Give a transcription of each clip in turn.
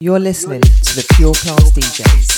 You're listening to the Pure Klass DJs.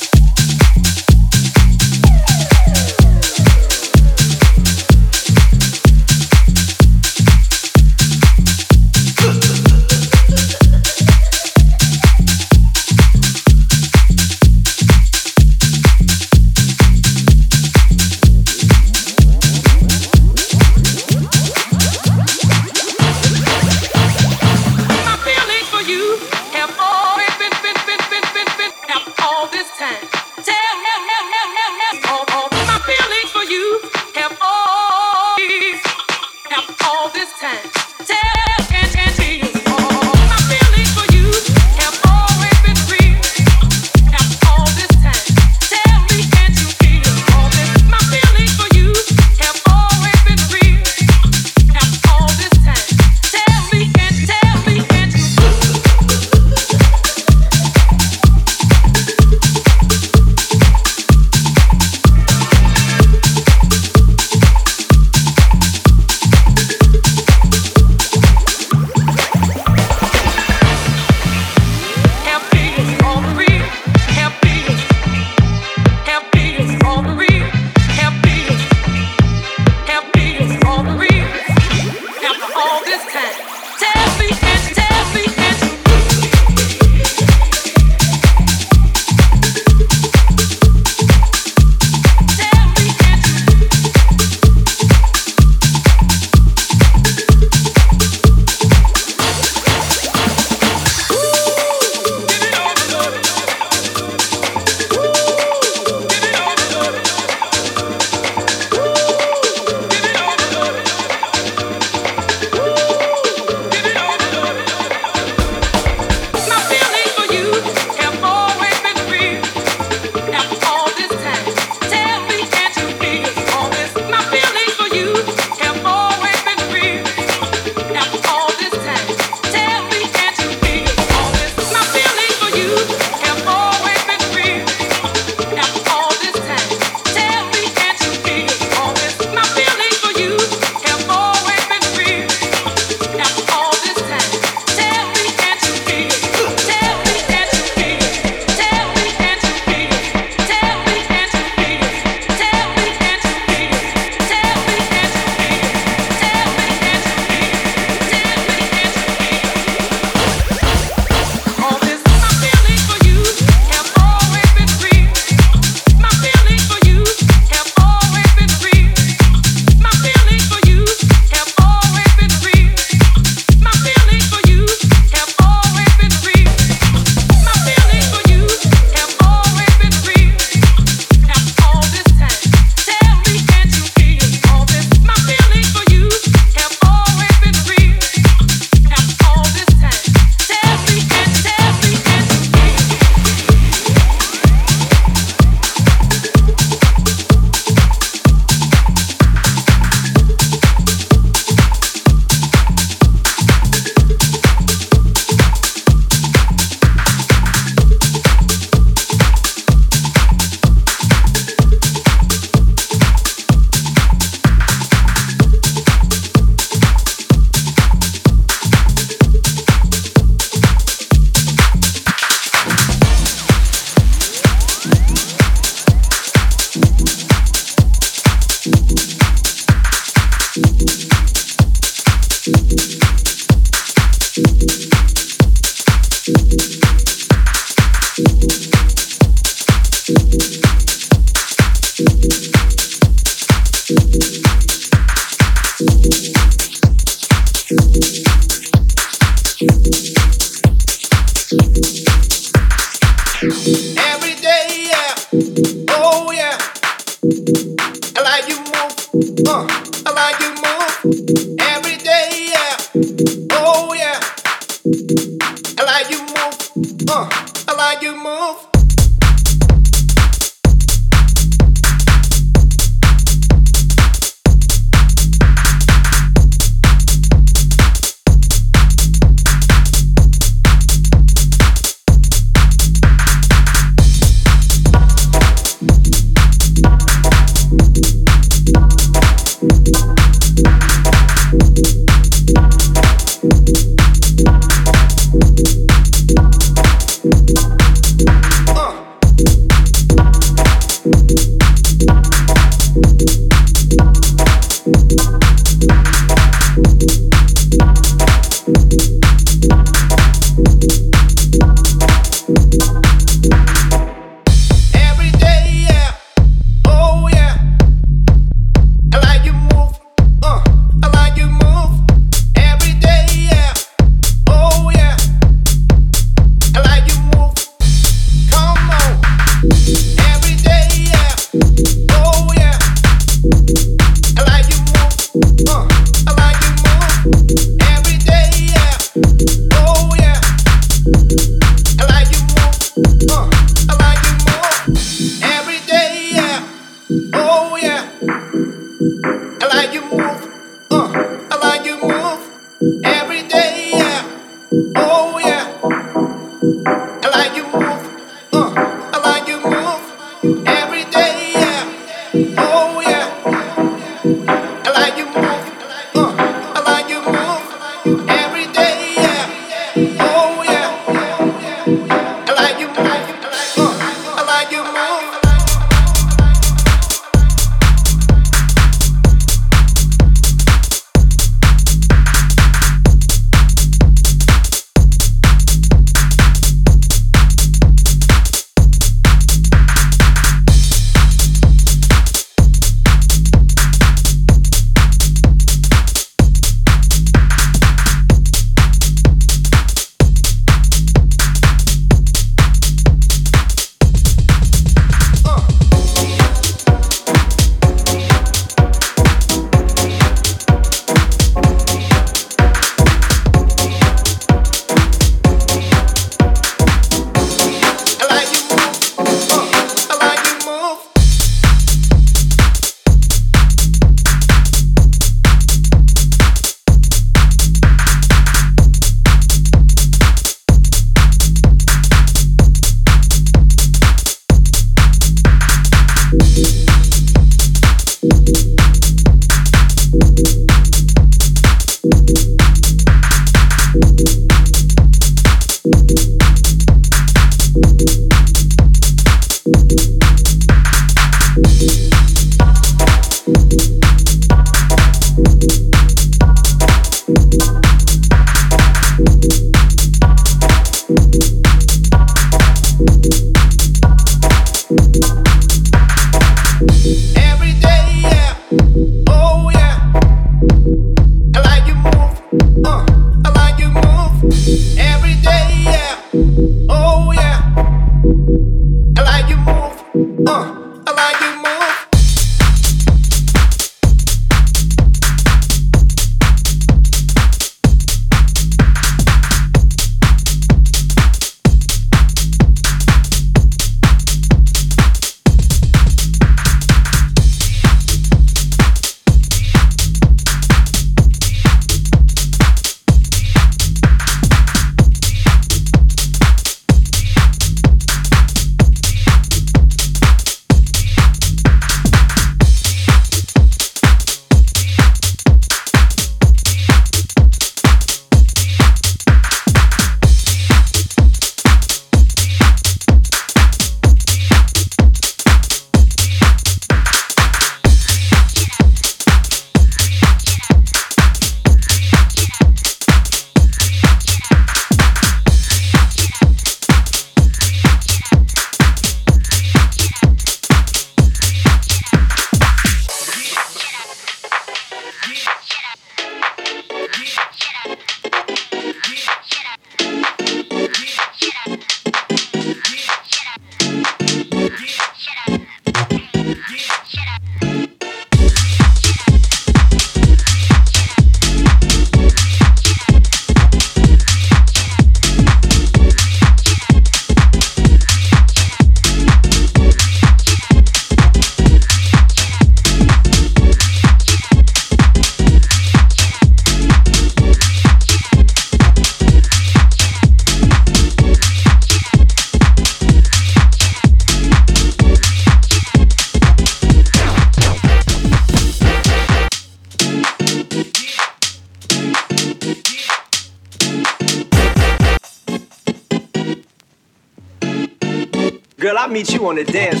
The dance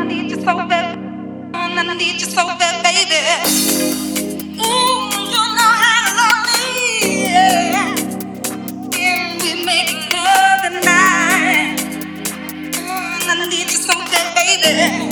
I need you so bad. I need you so bad, baby. Ooh, you know how to love me. Yeah. we make night. I need you so bad, baby.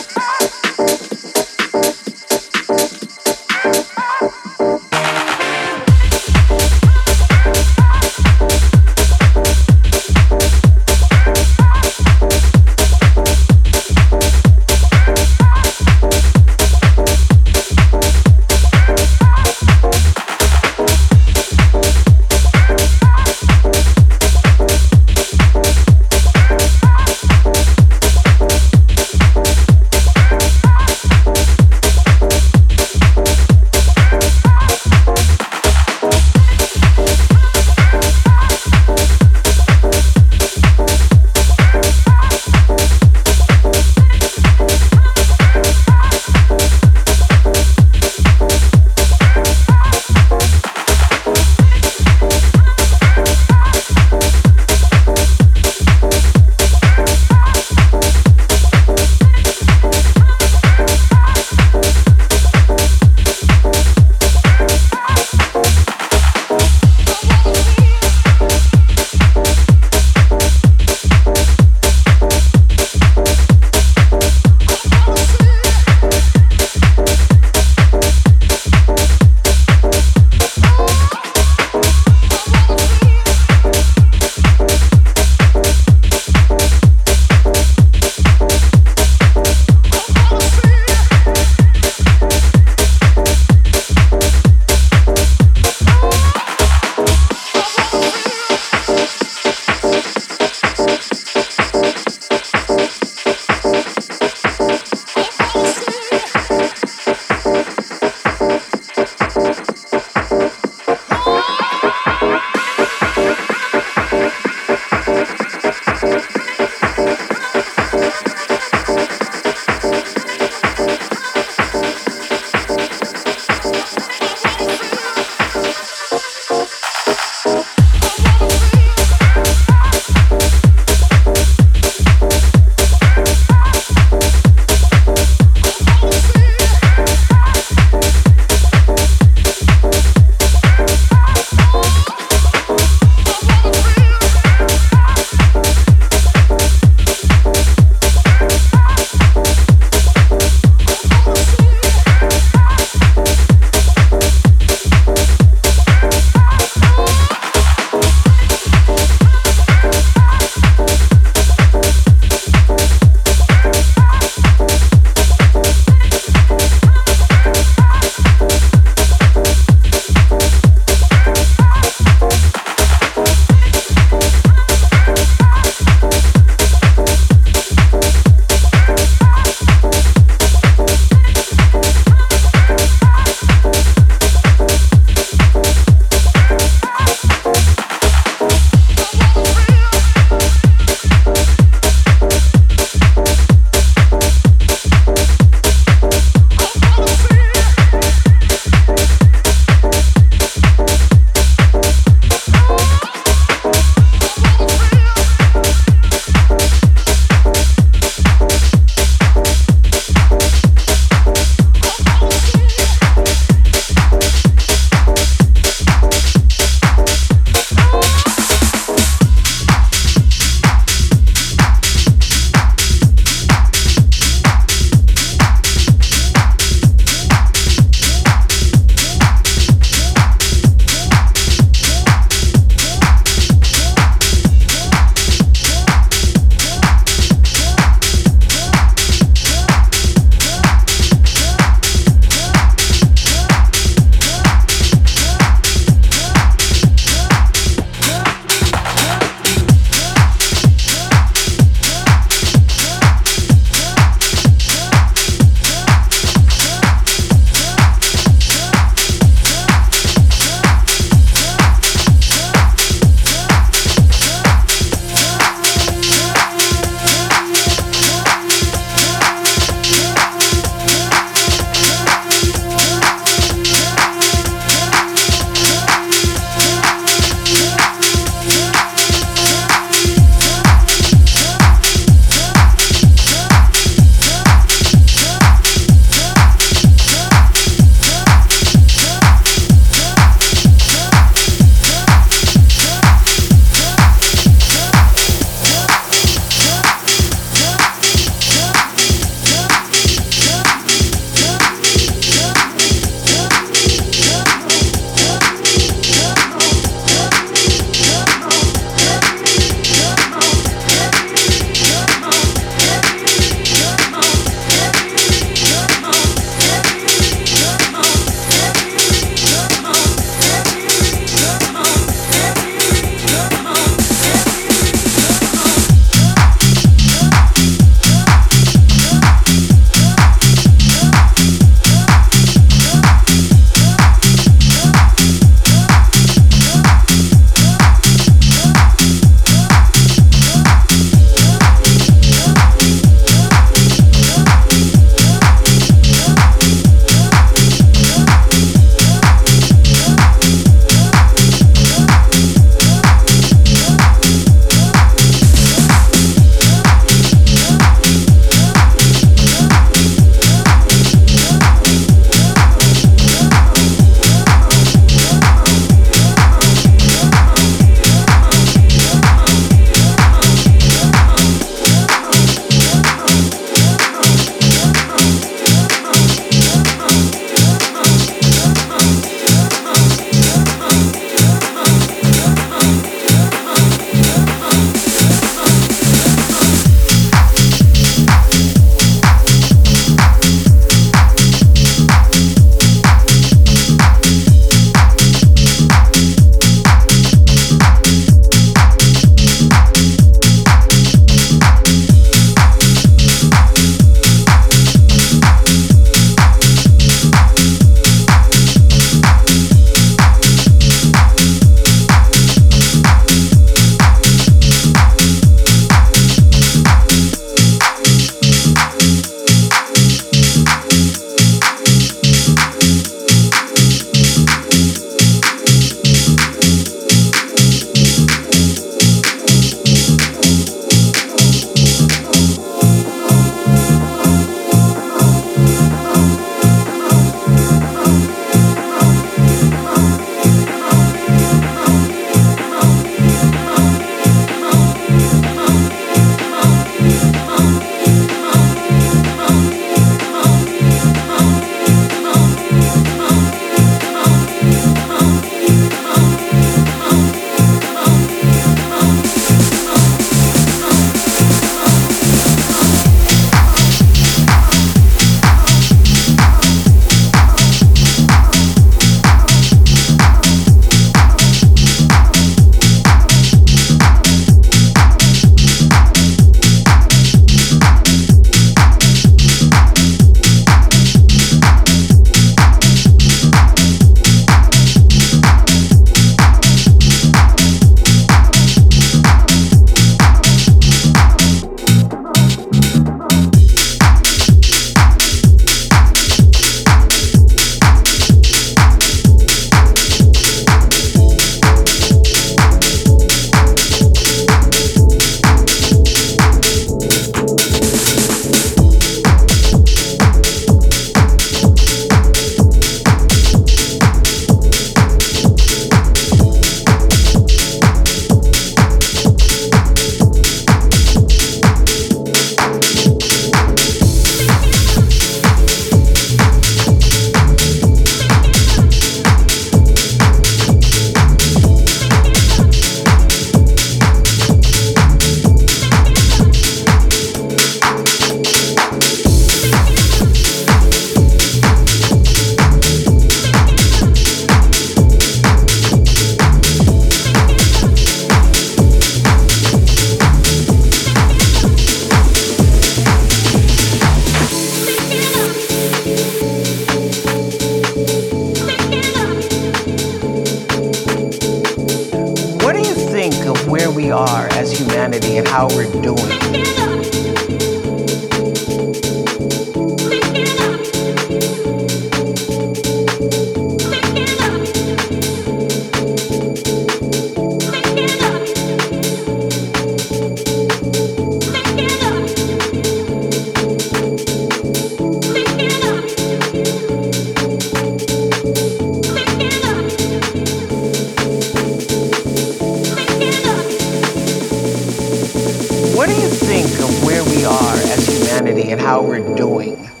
how we're doing.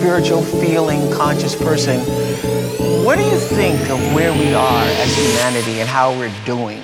spiritual, feeling, conscious person, what do you think of where we are as humanity and how we're doing?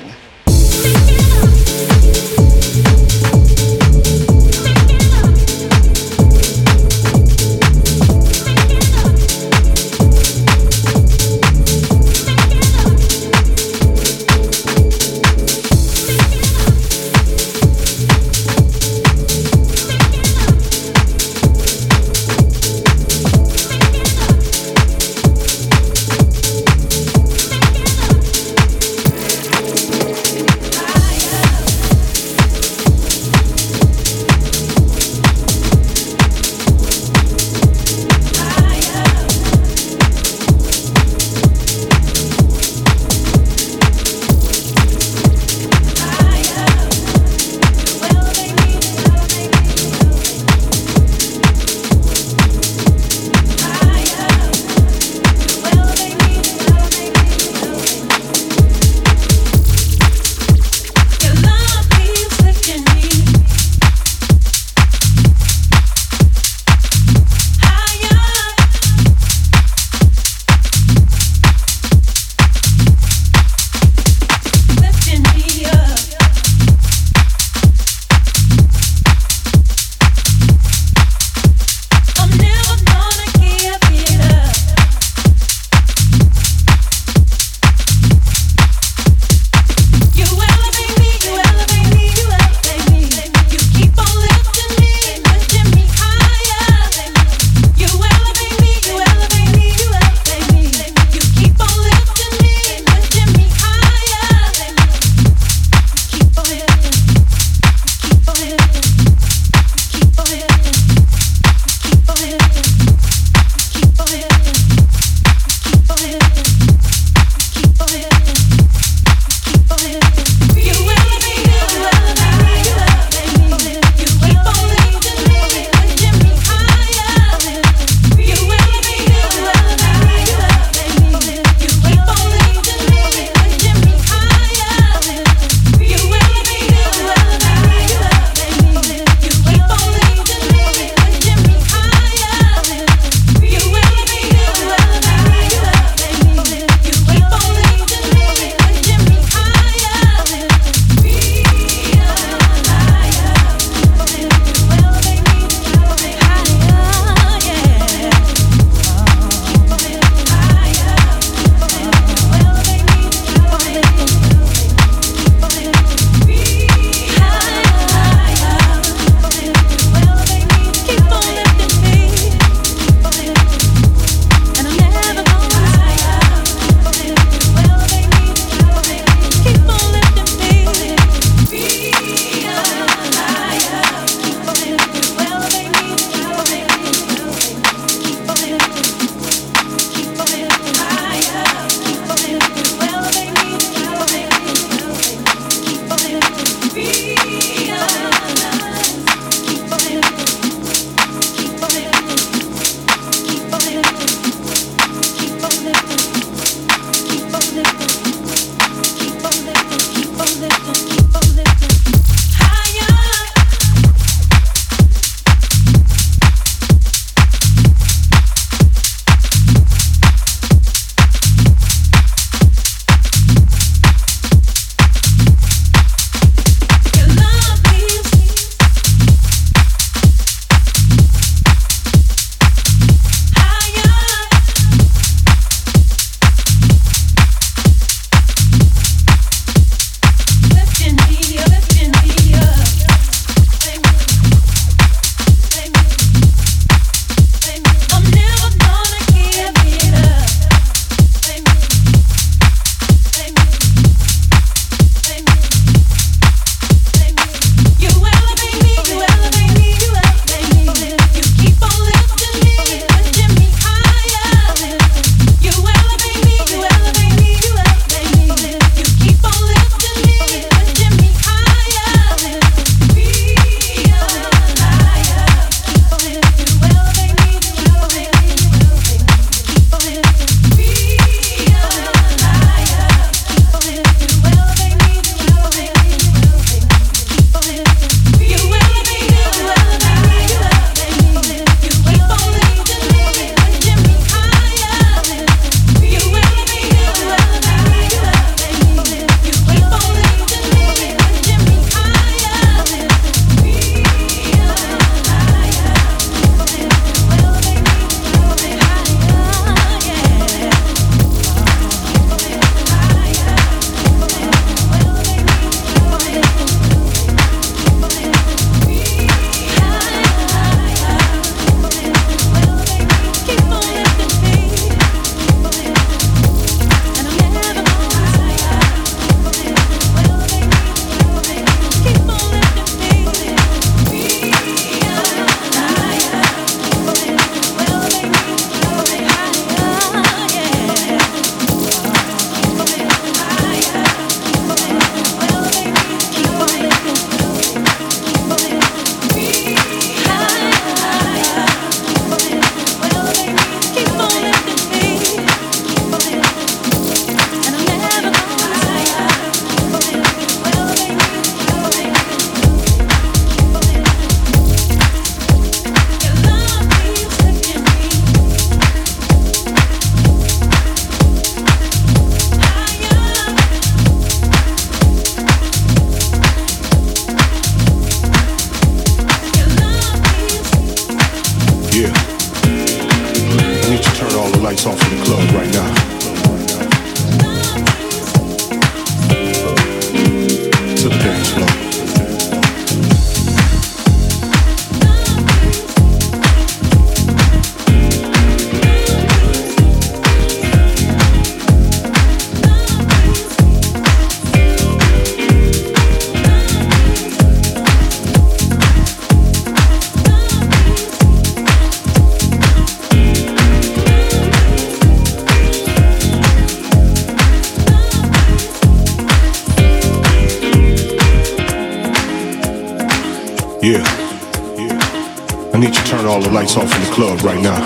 Club right now.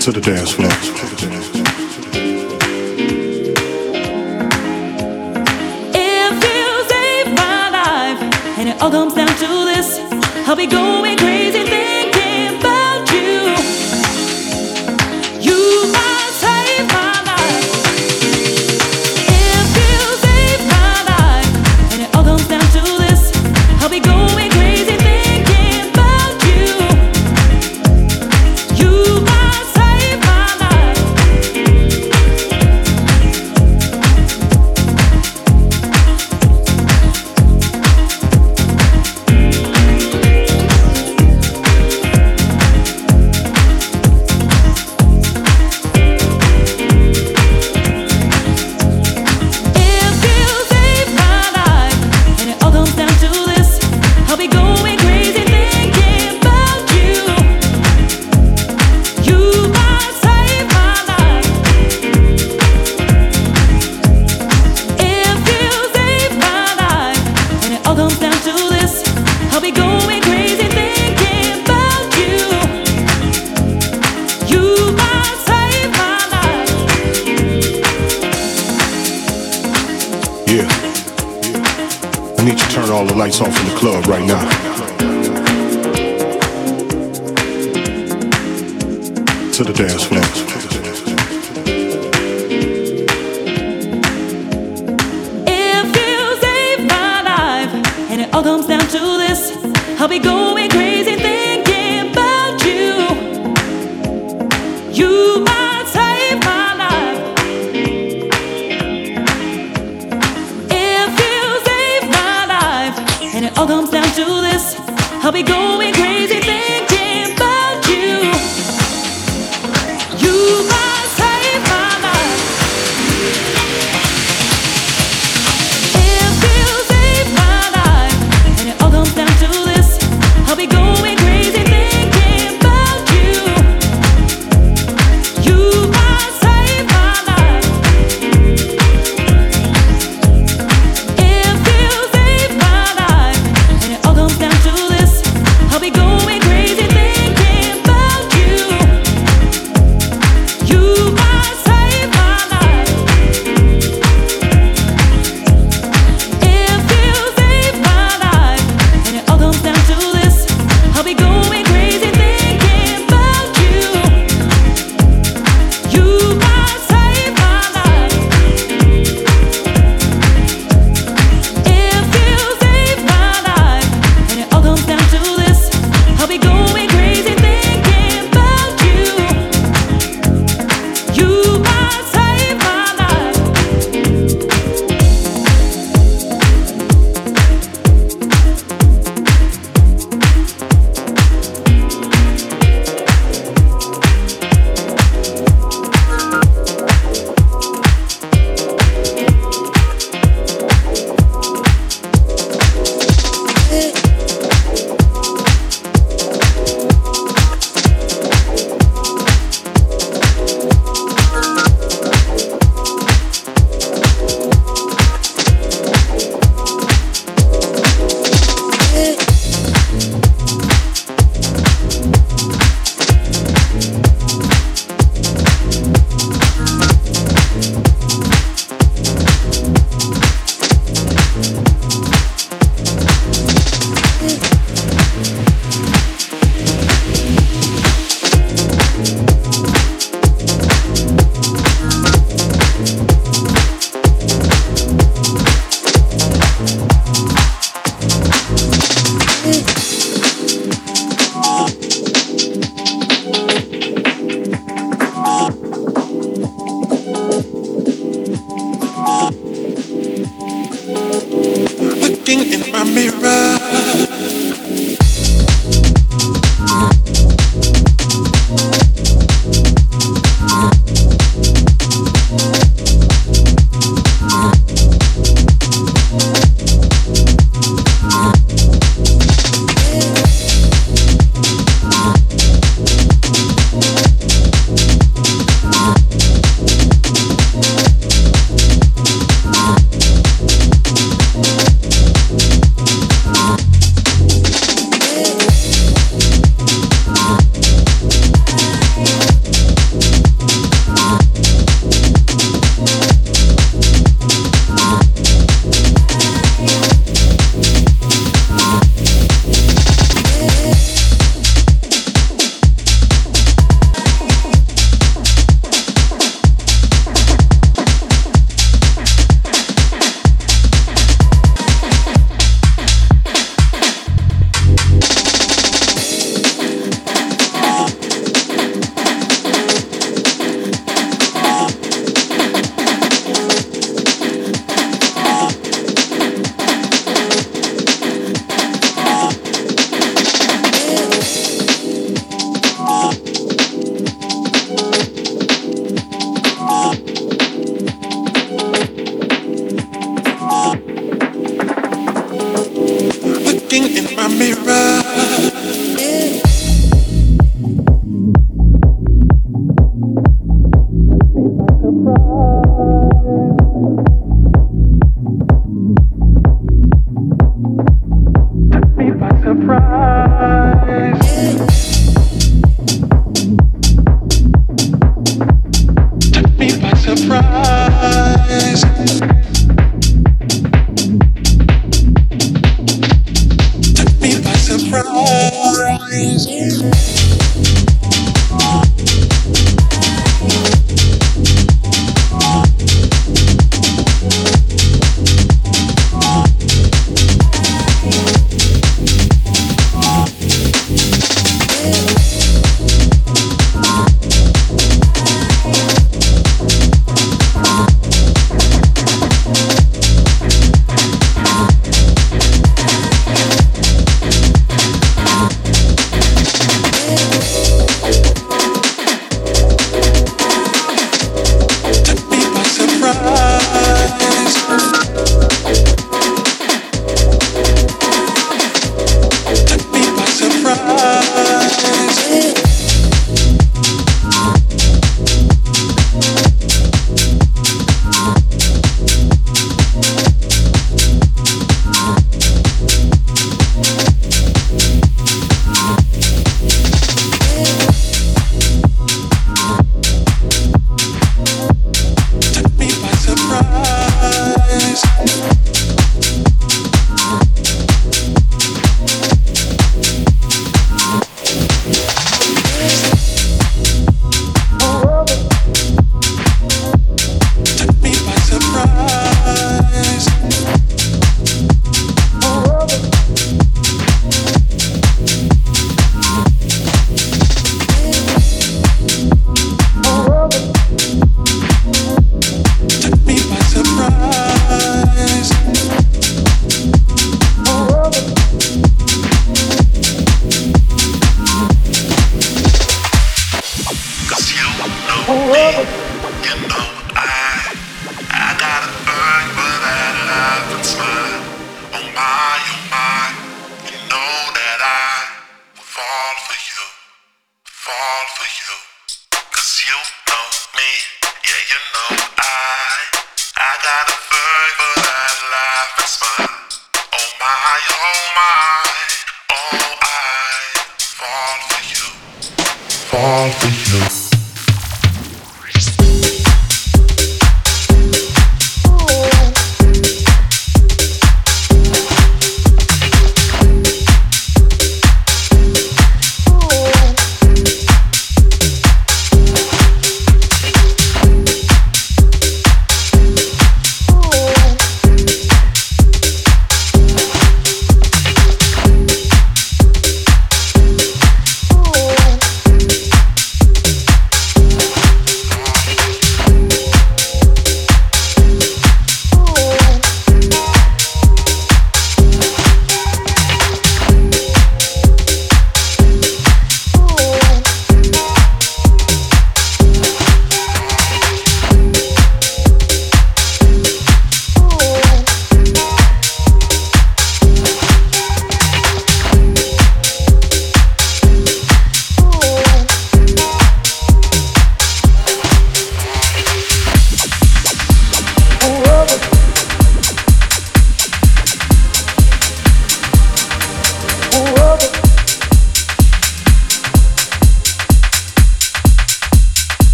To the dance floor.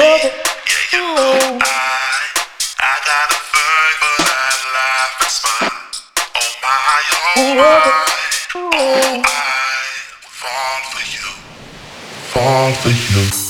brother. Oh. I, I got a thing for that life is mine. Oh my, oh my, oh I fall for you, fall for you.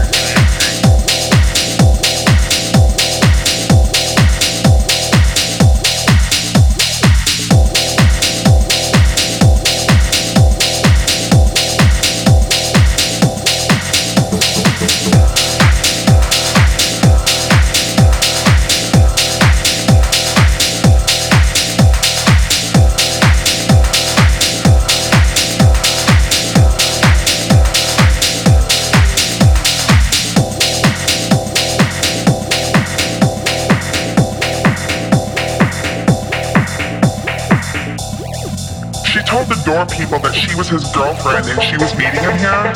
was his girlfriend and she was meeting him here.